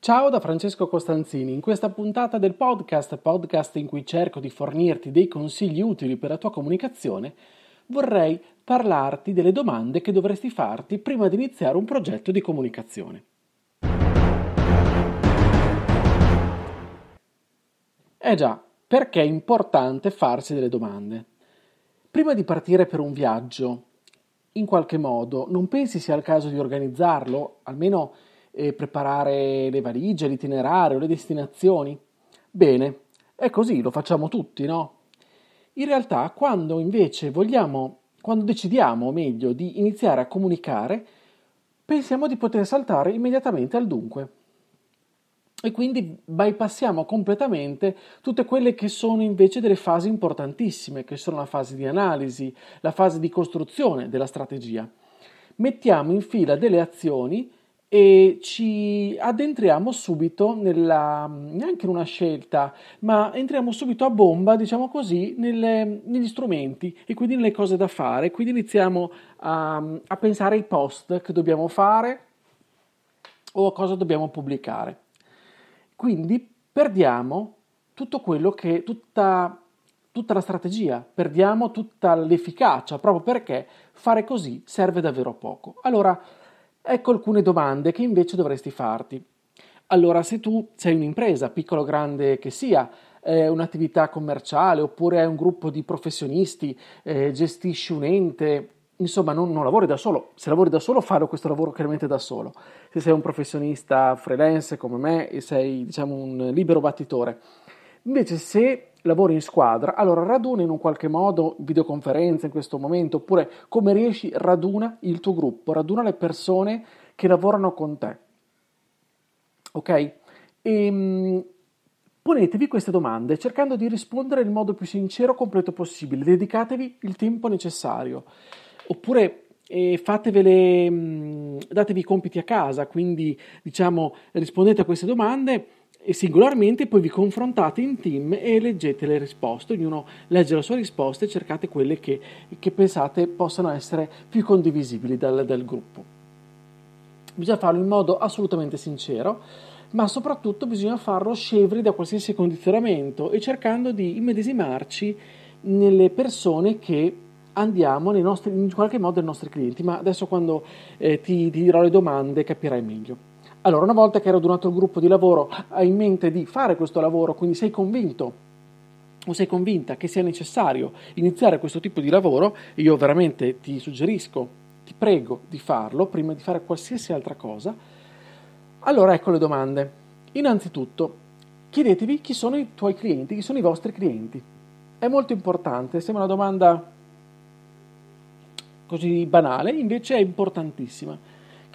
Ciao da Francesco Costanzini. In questa puntata del podcast, podcast in cui cerco di fornirti dei consigli utili per la tua comunicazione, vorrei parlarti delle domande che dovresti farti prima di iniziare un progetto di comunicazione. Eh già, perché è importante farsi delle domande? Prima di partire per un viaggio, in qualche modo, non pensi sia il caso di organizzarlo, almeno eh, preparare le valigie, l'itinerario, le destinazioni? Bene, è così, lo facciamo tutti, no? In realtà, quando invece vogliamo, quando decidiamo, meglio, di iniziare a comunicare, pensiamo di poter saltare immediatamente al dunque. E quindi bypassiamo completamente tutte quelle che sono invece delle fasi importantissime, che sono la fase di analisi, la fase di costruzione della strategia. Mettiamo in fila delle azioni e ci addentriamo subito nella, neanche in una scelta, ma entriamo subito a bomba, diciamo così, nelle, negli strumenti e quindi nelle cose da fare. Quindi iniziamo a, a pensare ai post che dobbiamo fare o a cosa dobbiamo pubblicare. Quindi perdiamo tutto quello che, tutta, tutta la strategia, perdiamo tutta l'efficacia, proprio perché fare così serve davvero poco. Allora, Ecco alcune domande che invece dovresti farti. Allora, se tu sei un'impresa, piccola o grande che sia, eh, un'attività commerciale oppure hai un gruppo di professionisti, eh, gestisci un ente, insomma non, non, lavori da solo, se lavori da solo fai questo lavoro chiaramente da solo, se sei un professionista freelance come me e sei diciamo un libero battitore. Invece se lavori in squadra, allora raduna in un qualche modo, videoconferenza in questo momento, oppure come riesci, raduna il tuo gruppo, raduna le persone che lavorano con te. Ok? E, ehm, ponetevi queste domande cercando di rispondere nel modo più sincero e completo possibile, dedicatevi il tempo necessario. Oppure e fatevele, mm, datevi compiti a casa, quindi diciamo rispondete a queste domande e singolarmente poi vi confrontate in team e leggete le risposte, ognuno legge la sua risposta e cercate quelle che, che pensate possano essere più condivisibili dal, dal gruppo. Bisogna farlo in modo assolutamente sincero, ma soprattutto bisogna farlo scevri da qualsiasi condizionamento e cercando di immedesimarci nelle persone che andiamo nostri, in qualche modo ai nostri clienti, ma adesso quando eh, ti, ti dirò le domande capirai meglio. Allora, una volta che hai radunato il gruppo di lavoro, hai in mente di fare questo lavoro, quindi sei convinto o sei convinta che sia necessario iniziare questo tipo di lavoro, io veramente ti suggerisco, ti prego di farlo prima di fare qualsiasi altra cosa. Allora ecco le domande. Innanzitutto, chiedetevi chi sono i tuoi clienti, chi sono i vostri clienti. È molto importante, sembra una domanda così banale, invece è importantissima.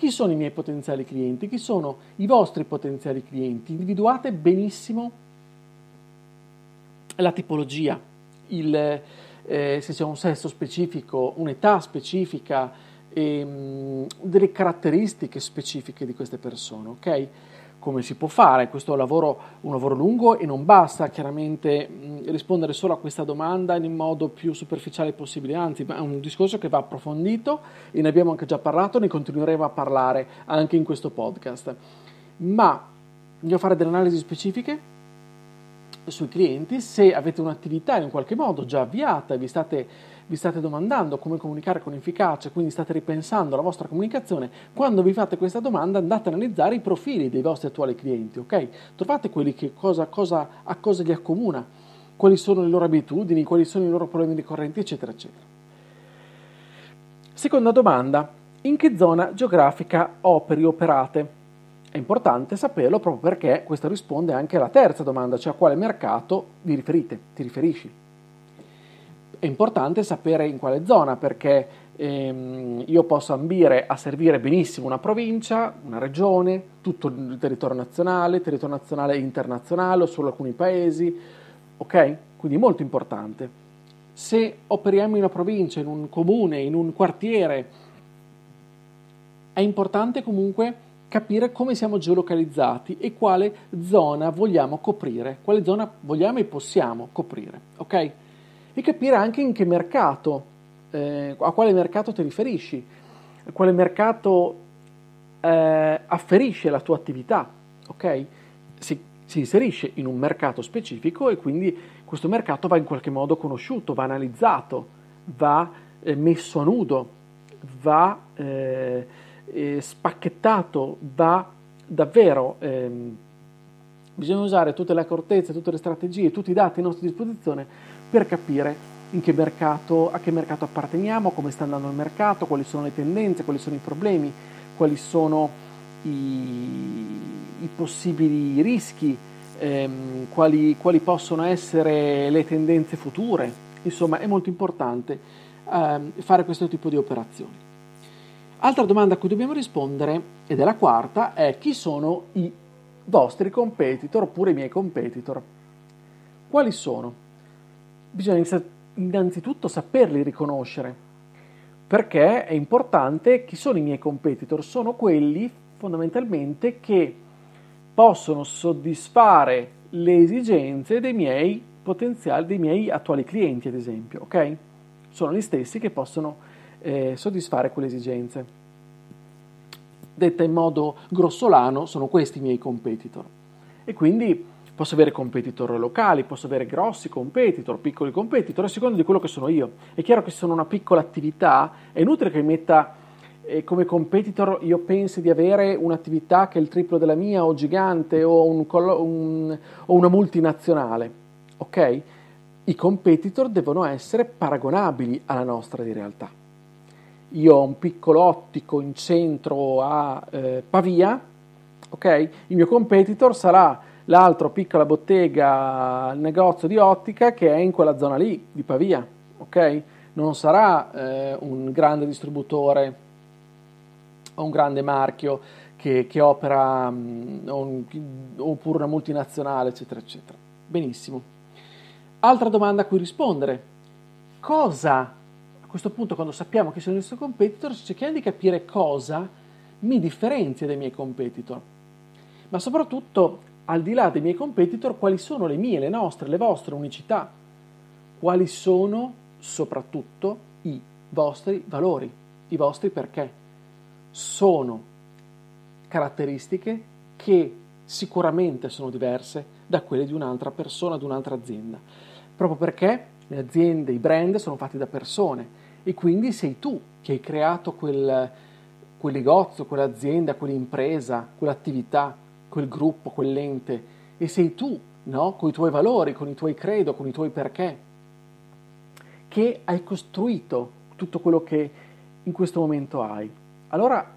Chi sono i miei potenziali clienti? Chi sono i vostri potenziali clienti? Individuate benissimo la tipologia, il, eh, se c'è un sesso specifico, un'età specifica, ehm, delle caratteristiche specifiche di queste persone, ok? Come si può fare. Questo è un lavoro, un lavoro lungo e non basta chiaramente rispondere solo a questa domanda in modo più superficiale possibile, anzi è un discorso che va approfondito e ne abbiamo anche già parlato, ne continueremo a parlare anche in questo podcast. Ma voglio fare delle analisi specifiche sui clienti, se avete un'attività in qualche modo già avviata e vi state vi state domandando come comunicare con efficacia, quindi state ripensando alla vostra comunicazione, quando vi fate questa domanda andate a analizzare i profili dei vostri attuali clienti, ok? Trovate quelli che cosa, cosa, a cosa li accomuna, quali sono le loro abitudini, quali sono i loro problemi ricorrenti, eccetera, eccetera. Seconda domanda, in che zona geografica operi operate? È importante saperlo proprio perché questo risponde anche alla terza domanda, cioè a quale mercato vi riferite, ti riferisci. È importante sapere in quale zona perché ehm, io posso ambire a servire benissimo una provincia, una regione, tutto il territorio nazionale, territorio nazionale e internazionale o solo alcuni paesi, ok? Quindi molto importante. se operiamo in una provincia, in un comune, in un quartiere, è importante comunque capire come siamo geolocalizzati e quale zona vogliamo coprire, quale zona vogliamo e possiamo coprire, ok? E capire anche in che mercato, eh, a quale mercato ti riferisci, a quale mercato eh, afferisce la tua attività, ok? Si, si inserisce in un mercato specifico e quindi questo mercato va in qualche modo conosciuto, va analizzato, va eh, messo a nudo, va eh, eh, spacchettato, va davvero... Ehm, bisogna usare tutte le accortezze, tutte le strategie, tutti i dati a nostra disposizione per capire che mercato, a che mercato apparteniamo, come sta andando il mercato, quali sono le tendenze, quali sono i problemi, quali sono i, i possibili rischi, ehm, quali, quali, possono essere le tendenze future. Insomma, è molto importante ehm, fare questo tipo di operazioni. Altra domanda a cui dobbiamo rispondere, ed è la quarta, è chi sono i vostri competitor oppure i miei competitor? Quali sono? Bisogna innanzitutto saperli riconoscere, perché è importante chi sono i miei competitor, sono quelli fondamentalmente che possono soddisfare le esigenze dei miei potenziali, dei miei attuali clienti, ad esempio, ok? Sono gli stessi che possono eh, soddisfare quelle esigenze. Detta in modo grossolano, sono questi i miei competitor. E quindi Posso avere competitor locali, posso avere grossi competitor, piccoli competitor, a seconda di quello che sono io. È chiaro che se sono una piccola attività è inutile che mi metta eh, come competitor io pensi di avere un'attività che è il triplo della mia o gigante o, un, un, o una multinazionale. Ok? I competitor devono essere paragonabili alla nostra di realtà. Io ho un piccolo ottico in centro a eh, Pavia, ok? Il mio competitor sarà l'altro piccola bottega, negozio di ottica che è in quella zona lì di Pavia, ok? Non sarà eh, un grande distributore o un grande marchio che, che opera um, oppure una multinazionale, eccetera, eccetera. Benissimo. Altra domanda a cui rispondere. Cosa, questo punto quando sappiamo che sono i nostri competitor, cerchiamo di capire cosa mi differenzia dai miei competitor. Ma soprattutto al di là dei miei competitor, quali sono le mie, le nostre, le vostre unicità, quali sono soprattutto i vostri valori, i vostri perché. Sono caratteristiche che sicuramente sono diverse da quelle di un'altra persona, di un'altra azienda, proprio perché le aziende, i brand sono fatti da persone e quindi sei tu che hai creato quel, quel negozio, quell'azienda, quell'impresa, quell'attività quel gruppo, quell'ente, e sei tu, no? con i tuoi valori, con i tuoi credo, con i tuoi perché, che hai costruito tutto quello che in questo momento hai. Allora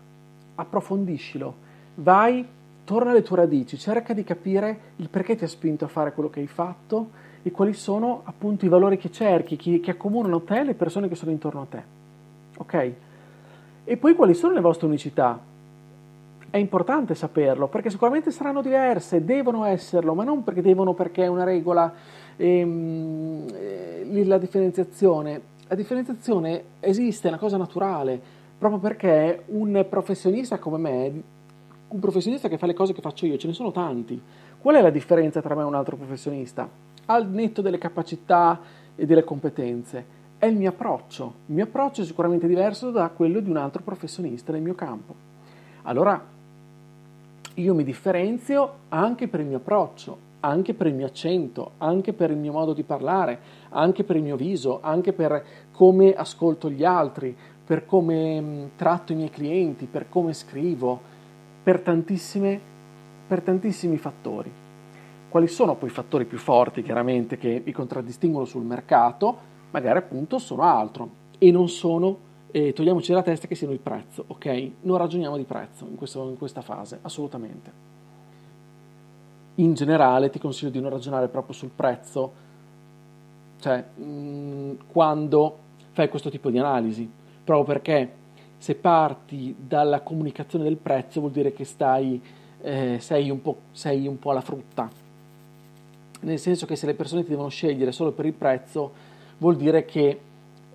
approfondiscilo, vai, torna alle tue radici, cerca di capire il perché ti ha spinto a fare quello che hai fatto e quali sono appunto i valori che cerchi, che, che accomunano te e le persone che sono intorno a te. Ok? E poi quali sono le vostre unicità? è importante saperlo perché sicuramente saranno diverse, devono esserlo, ma non perché devono perché è una regola ehm, eh, la differenziazione. La differenziazione esiste, è una cosa naturale, proprio perché un professionista come me, un professionista che fa le cose che faccio io, ce ne sono tanti. Qual è la differenza tra me e un altro professionista? Al netto delle capacità e delle competenze, è il mio approccio. Il mio approccio è sicuramente diverso da quello di un altro professionista nel mio campo. Allora io mi differenzio anche per il mio approccio, anche per il mio accento, anche per il mio modo di parlare, anche per il mio viso, anche per come ascolto gli altri, per come mm, tratto i miei clienti, per come scrivo, per, per tantissimi fattori. Quali sono poi i fattori più forti, chiaramente, che mi contraddistinguono sul mercato? Magari appunto sono altro e non sono e togliamoci dalla testa che siano il prezzo, ok? Non ragioniamo di prezzo in, questo, in questa fase, assolutamente. In generale ti consiglio di non ragionare proprio sul prezzo, cioè mh, mm, quando fai questo tipo di analisi, proprio perché se parti dalla comunicazione del prezzo vuol dire che stai, eh, sei, un sei un po' alla frutta, nel senso che se le persone ti devono scegliere solo per il prezzo, vuol dire che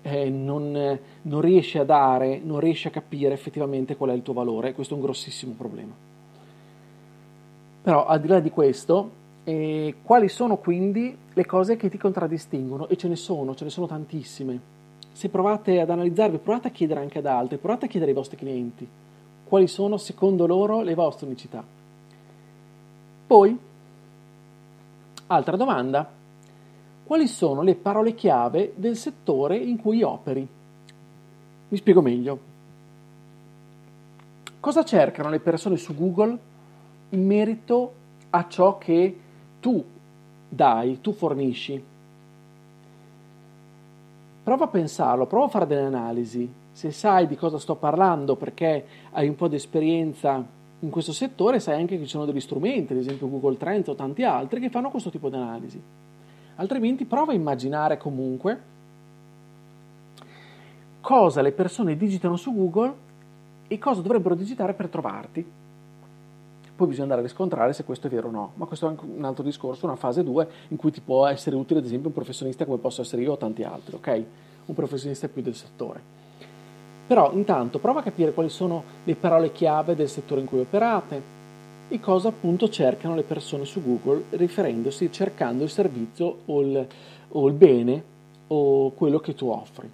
eh, non, non riesci a dare, non riesci a capire effettivamente qual è il tuo valore questo è un grossissimo problema. Però al di là di questo, eh, quali sono quindi le cose che ti contraddistinguono? E ce ne sono, ce ne sono tantissime. Se provate ad analizzarvi, provate a chiedere anche ad altri, provate a chiedere ai vostri clienti quali sono secondo loro le vostre unicità. Poi, altra domanda, quali sono le parole chiave del settore in cui operi? Mi spiego meglio. Cosa cercano le persone su Google in merito a ciò che tu dai, tu fornisci? Prova a pensarlo, prova a fare delle analisi. Se sai di cosa sto parlando perché hai un po' di esperienza in questo settore, sai anche che ci sono degli strumenti, ad esempio Google Trends o tanti altri, che fanno questo tipo di analisi. Altrimenti prova a immaginare comunque cosa le persone digitano su Google e cosa dovrebbero digitare per trovarti. Poi bisogna andare a riscontrare se questo è vero o no, ma questo è anche un altro discorso, una fase 2 in cui ti può essere utile ad esempio un professionista come posso essere io o tanti altri, ok? Un professionista più del settore. Però intanto prova a capire quali sono le parole chiave del settore in cui operate, e cosa appunto cercano le persone su Google riferendosi, cercando il servizio o il, o il bene o quello che tu offri.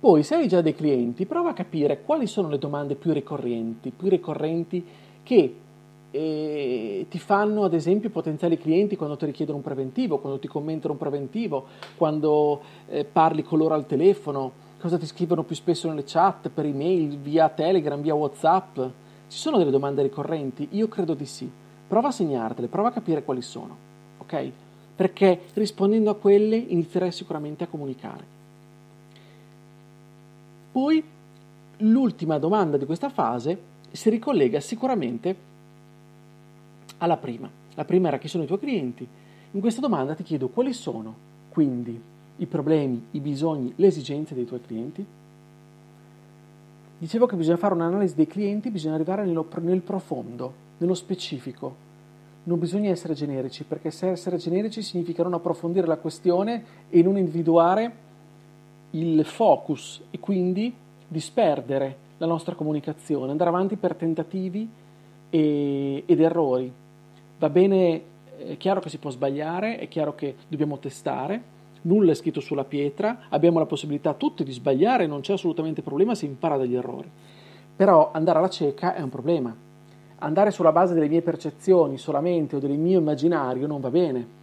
Poi, se hai già dei clienti, prova a capire quali sono le domande più ricorrenti, più ricorrenti che eh, ti fanno, ad esempio, potenziali clienti quando ti richiedono un preventivo, quando ti commentano un preventivo, quando eh, parli con loro al telefono, cosa ti scrivono più spesso nelle chat, per email, via Telegram, via WhatsApp. Ci sono delle domande ricorrenti? Io credo di sì. Prova a segnartele, prova a capire quali sono, ok? Perché rispondendo a quelle inizierai sicuramente a comunicare. Poi l'ultima domanda di questa fase si ricollega sicuramente alla prima. La prima era chi sono i tuoi clienti. In questa domanda ti chiedo quali sono quindi i problemi, i bisogni, le esigenze dei tuoi clienti Dicevo che bisogna fare un'analisi dei clienti, bisogna arrivare nello, nel profondo, nello specifico. Non bisogna essere generici, perché se essere generici significa non approfondire la questione e non individuare il focus e quindi disperdere la nostra comunicazione, andare avanti per tentativi e, ed errori. Va bene, è chiaro che si può sbagliare, è chiaro che dobbiamo testare, nulla è scritto sulla pietra, abbiamo la possibilità tutti di sbagliare, non c'è assolutamente problema, si impara dagli errori. Però andare alla cieca è un problema. Andare sulla base delle mie percezioni solamente o del mio immaginario non va bene.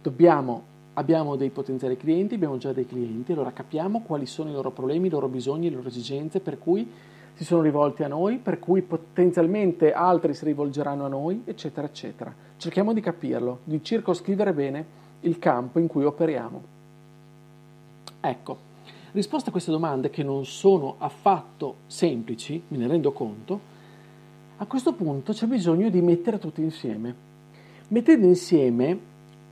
Dobbiamo, abbiamo dei potenziali clienti, abbiamo già dei clienti, allora capiamo quali sono i loro problemi, i loro bisogni, le loro esigenze, per cui si sono rivolti a noi, per cui potenzialmente altri si rivolgeranno a noi, eccetera, eccetera. Cerchiamo di capirlo, di circoscrivere bene il campo in cui operiamo. Ecco, risposte a queste domande che non sono affatto semplici, me ne rendo conto, a questo punto c'è bisogno di mettere tutti insieme. Mettendo insieme,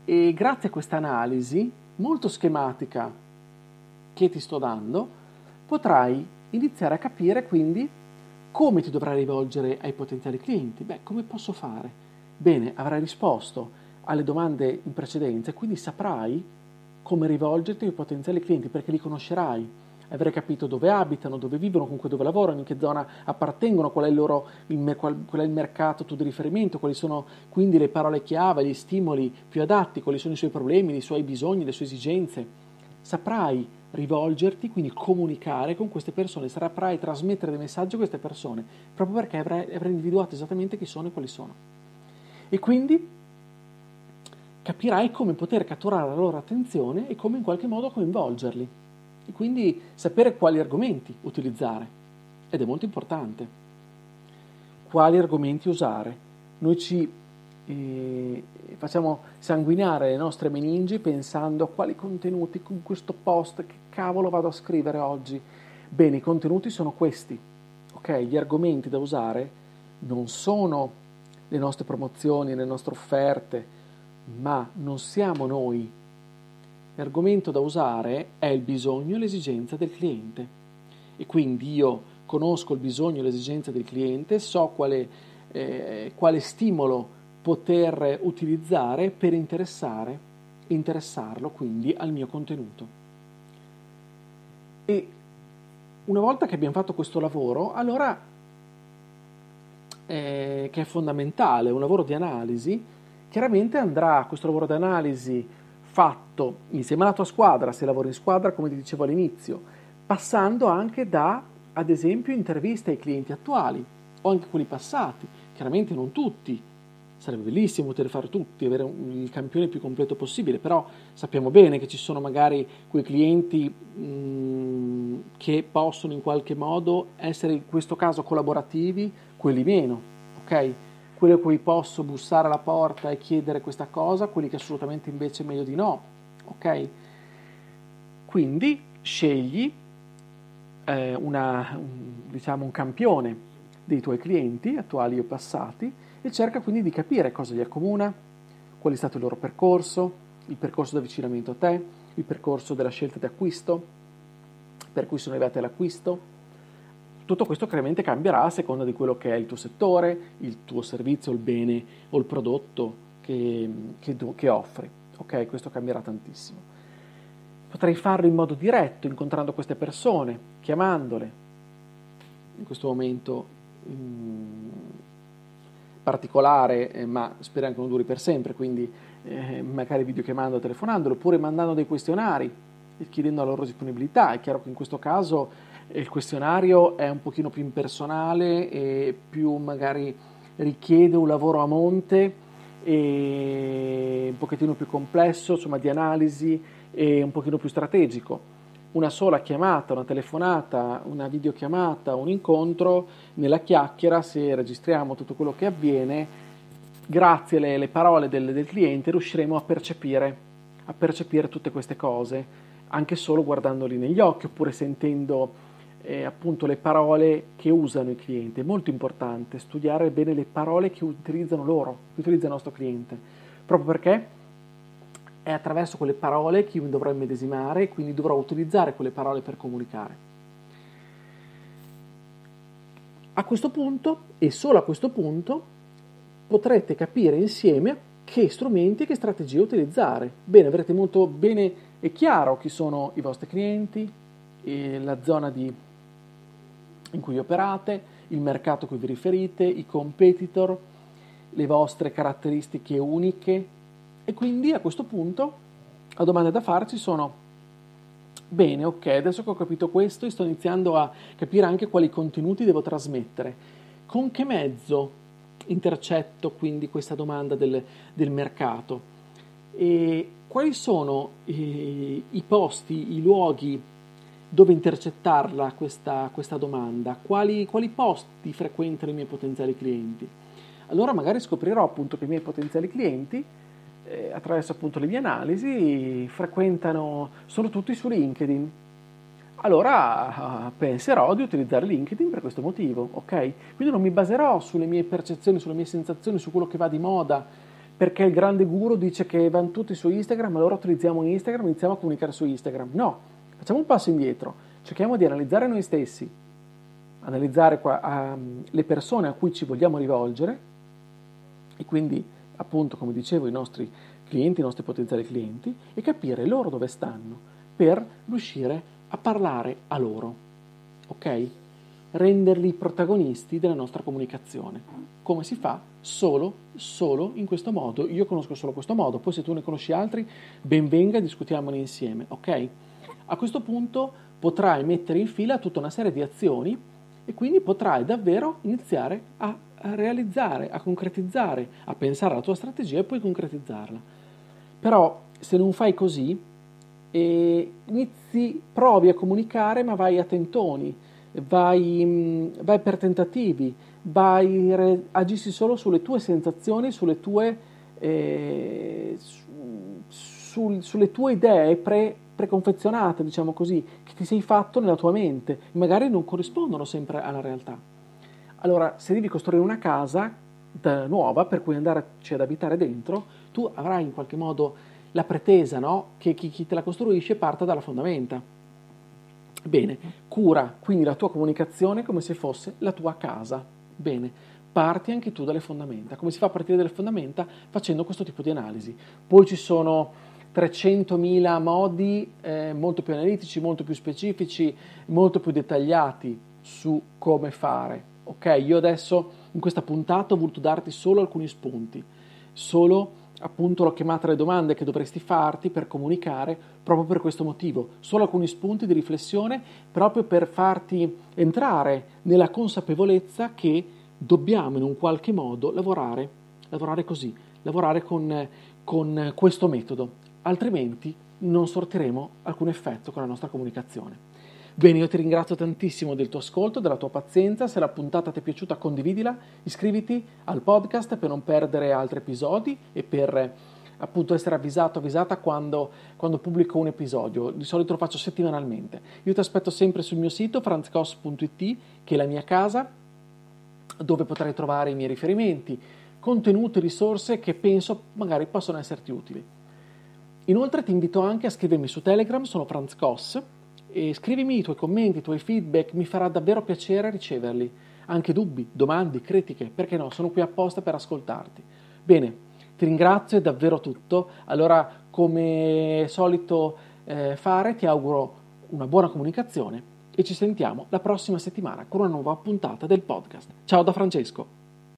e grazie a questa analisi molto schematica che ti sto dando, potrai iniziare a capire quindi come ti dovrai rivolgere ai potenziali clienti. Beh, come posso fare? Bene, avrai risposto alle domande in precedenza e quindi saprai come rivolgerti ai potenziali clienti perché li conoscerai. Avrai capito dove abitano, dove vivono, comunque dove lavorano, in che zona appartengono, qual è il, loro, qual, qual è il mercato di riferimento, quali sono quindi le parole chiave, gli stimoli più adatti, quali sono i suoi problemi, i suoi bisogni, le sue esigenze. Saprai rivolgerti, quindi comunicare con queste persone, saprai trasmettere dei messaggi a queste persone, proprio perché avrai, avrai individuato esattamente chi sono e quali sono. E quindi capirai come poter catturare la loro attenzione e come in qualche modo coinvolgerli. E quindi sapere quali argomenti utilizzare. Ed è molto importante. Quali argomenti usare. Noi ci eh, facciamo sanguinare le nostre meningi pensando a quali contenuti con questo post, che cavolo vado a scrivere oggi. Bene, i contenuti sono questi. Ok, gli argomenti da usare non sono le nostre promozioni, le nostre offerte, ma non siamo noi. L'argomento da usare è il bisogno e l'esigenza del cliente. E quindi io conosco il bisogno e l'esigenza del cliente, so quale, eh, quale stimolo poter utilizzare per interessare interessarlo quindi al mio contenuto. E una volta che abbiamo fatto questo lavoro, allora, eh, che è fondamentale, un lavoro di analisi, chiaramente andrà questo lavoro di analisi fatto insieme alla tua squadra, se lavori in squadra, come ti dicevo all'inizio, passando anche da, ad esempio, interviste ai clienti attuali o anche quelli passati, chiaramente non tutti, sarebbe bellissimo poter fare tutti, avere il campione più completo possibile, però sappiamo bene che ci sono magari quei clienti mh, mm, che possono in qualche modo essere in questo caso collaborativi, quelli meno, ok? Quelli a cui posso bussare alla porta e chiedere questa cosa, quelli che assolutamente invece è meglio di no, ok? Quindi scegli eh, una, un, diciamo un campione dei tuoi clienti attuali o passati e cerca quindi di capire cosa li accomuna, qual è stato il loro percorso, il percorso di avvicinamento a te, il percorso della scelta di acquisto, per cui sono arrivati all'acquisto. Tutto questo chiaramente cambierà a seconda di quello che è il tuo settore, il tuo servizio, il bene o il prodotto che, che, che offri. Ok, questo cambierà tantissimo. Potrei farlo in modo diretto, incontrando queste persone, chiamandole. In questo momento mm, particolare, eh, ma speriamo che non duri per sempre, quindi eh, magari videochiamando telefonandolo, oppure mandando dei questionari e chiedendo la loro disponibilità. È chiaro che in questo caso il questionario è un pochino più impersonale e più magari richiede un lavoro a monte e un pochettino più complesso, insomma di analisi e un pochino più strategico. Una sola chiamata, una telefonata, una videochiamata, un incontro, nella chiacchiera, se registriamo tutto quello che avviene, grazie alle, parole del, del, cliente riusciremo a percepire, a percepire tutte queste cose, anche solo guardandoli negli occhi oppure sentendo eh, appunto le parole che usano i clienti. È molto importante studiare bene le parole che utilizzano loro, che utilizza il nostro cliente, proprio perché è attraverso quelle parole che io mi dovrò immedesimare e quindi dovrò utilizzare quelle parole per comunicare. A questo punto, e solo a questo punto, potrete capire insieme che strumenti e che strategie utilizzare. Bene, avrete molto bene e chiaro chi sono i vostri clienti, la zona di, in cui operate, il mercato a cui vi riferite, i competitor, le vostre caratteristiche uniche, e quindi a questo punto la domanda da farci sono, bene, ok, adesso che ho capito questo, sto iniziando a capire anche quali contenuti devo trasmettere. Con che mezzo intercetto quindi questa domanda del, del mercato? E quali sono i, i, posti, i luoghi dove intercettarla questa, questa domanda? Quali, quali posti frequentano i miei potenziali clienti? Allora magari scoprirò appunto che i miei potenziali clienti eh, attraverso appunto le mie analisi, frequentano, sono tutti su LinkedIn. Allora penserò di utilizzare LinkedIn per questo motivo, ok? Quindi non mi baserò sulle mie percezioni, sulle mie sensazioni, su quello che va di moda, perché il grande guru dice che vanno tutti su Instagram, allora utilizziamo Instagram, iniziamo a comunicare su Instagram. No, facciamo un passo indietro, cerchiamo di analizzare noi stessi, analizzare qua, um, le persone a cui ci vogliamo rivolgere e quindi appunto come dicevo i nostri clienti, i nostri potenziali clienti e capire loro dove stanno per riuscire a parlare a loro, ok? Renderli protagonisti della nostra comunicazione. Come si fa? Solo, solo in questo modo. Io conosco solo questo modo, poi se tu ne conosci altri, ben venga, discutiamone insieme, ok? A questo punto potrai mettere in fila tutta una serie di azioni e quindi potrai davvero iniziare a realizzare, a concretizzare, a pensare alla tua strategia e poi concretizzarla. Però se non fai così, eh, inizi, provi a comunicare ma vai a tentoni, vai, vai per tentativi, vai, re, agisci solo sulle tue sensazioni, sulle tue, eh, su, sulle tue idee pre, preconfezionate, diciamo così, che ti sei fatto nella tua mente, magari non corrispondono sempre alla realtà. Allora, se devi costruire una casa nuova per cui andarci ad abitare dentro, tu avrai in qualche modo la pretesa no? che chi, chi te la costruisce parta dalla fondamenta. Bene, cura quindi la tua comunicazione come se fosse la tua casa. Bene, parti anche tu dalle fondamenta. Come si fa a partire dalle fondamenta? Facendo questo tipo di analisi. Poi ci sono 300.000 modi eh, molto più analitici, molto più specifici, molto più dettagliati su come fare. Ok, io adesso in questa puntata ho voluto darti solo alcuni spunti, solo appunto l'ho chiamata le domande che dovresti farti per comunicare proprio per questo motivo, solo alcuni spunti di riflessione proprio per farti entrare nella consapevolezza che dobbiamo in un qualche modo lavorare, lavorare così, lavorare con, con questo metodo, altrimenti non sortiremo alcun effetto con la nostra comunicazione. Bene, io ti ringrazio tantissimo del tuo ascolto, della tua pazienza. Se la puntata ti è piaciuta, condividila, iscriviti al podcast per non perdere altri episodi e per appunto essere avvisato, avvisata quando, quando pubblico un episodio. Di solito lo faccio settimanalmente. Io ti aspetto sempre sul mio sito franzcos.it, che è la mia casa, dove potrai trovare i miei riferimenti, contenuti, risorse che penso magari possono esserti utili. Inoltre ti invito anche a scrivermi su Telegram, sono Franz Koss, e scrivimi i tuoi commenti, i tuoi feedback, mi farà davvero piacere riceverli. Anche dubbi, domande, critiche, perché no, sono qui apposta per ascoltarti. Bene, ti ringrazio, è davvero tutto. Allora, come solito eh, fare, ti auguro una buona comunicazione e ci sentiamo la prossima settimana con una nuova puntata del podcast. Ciao da Francesco.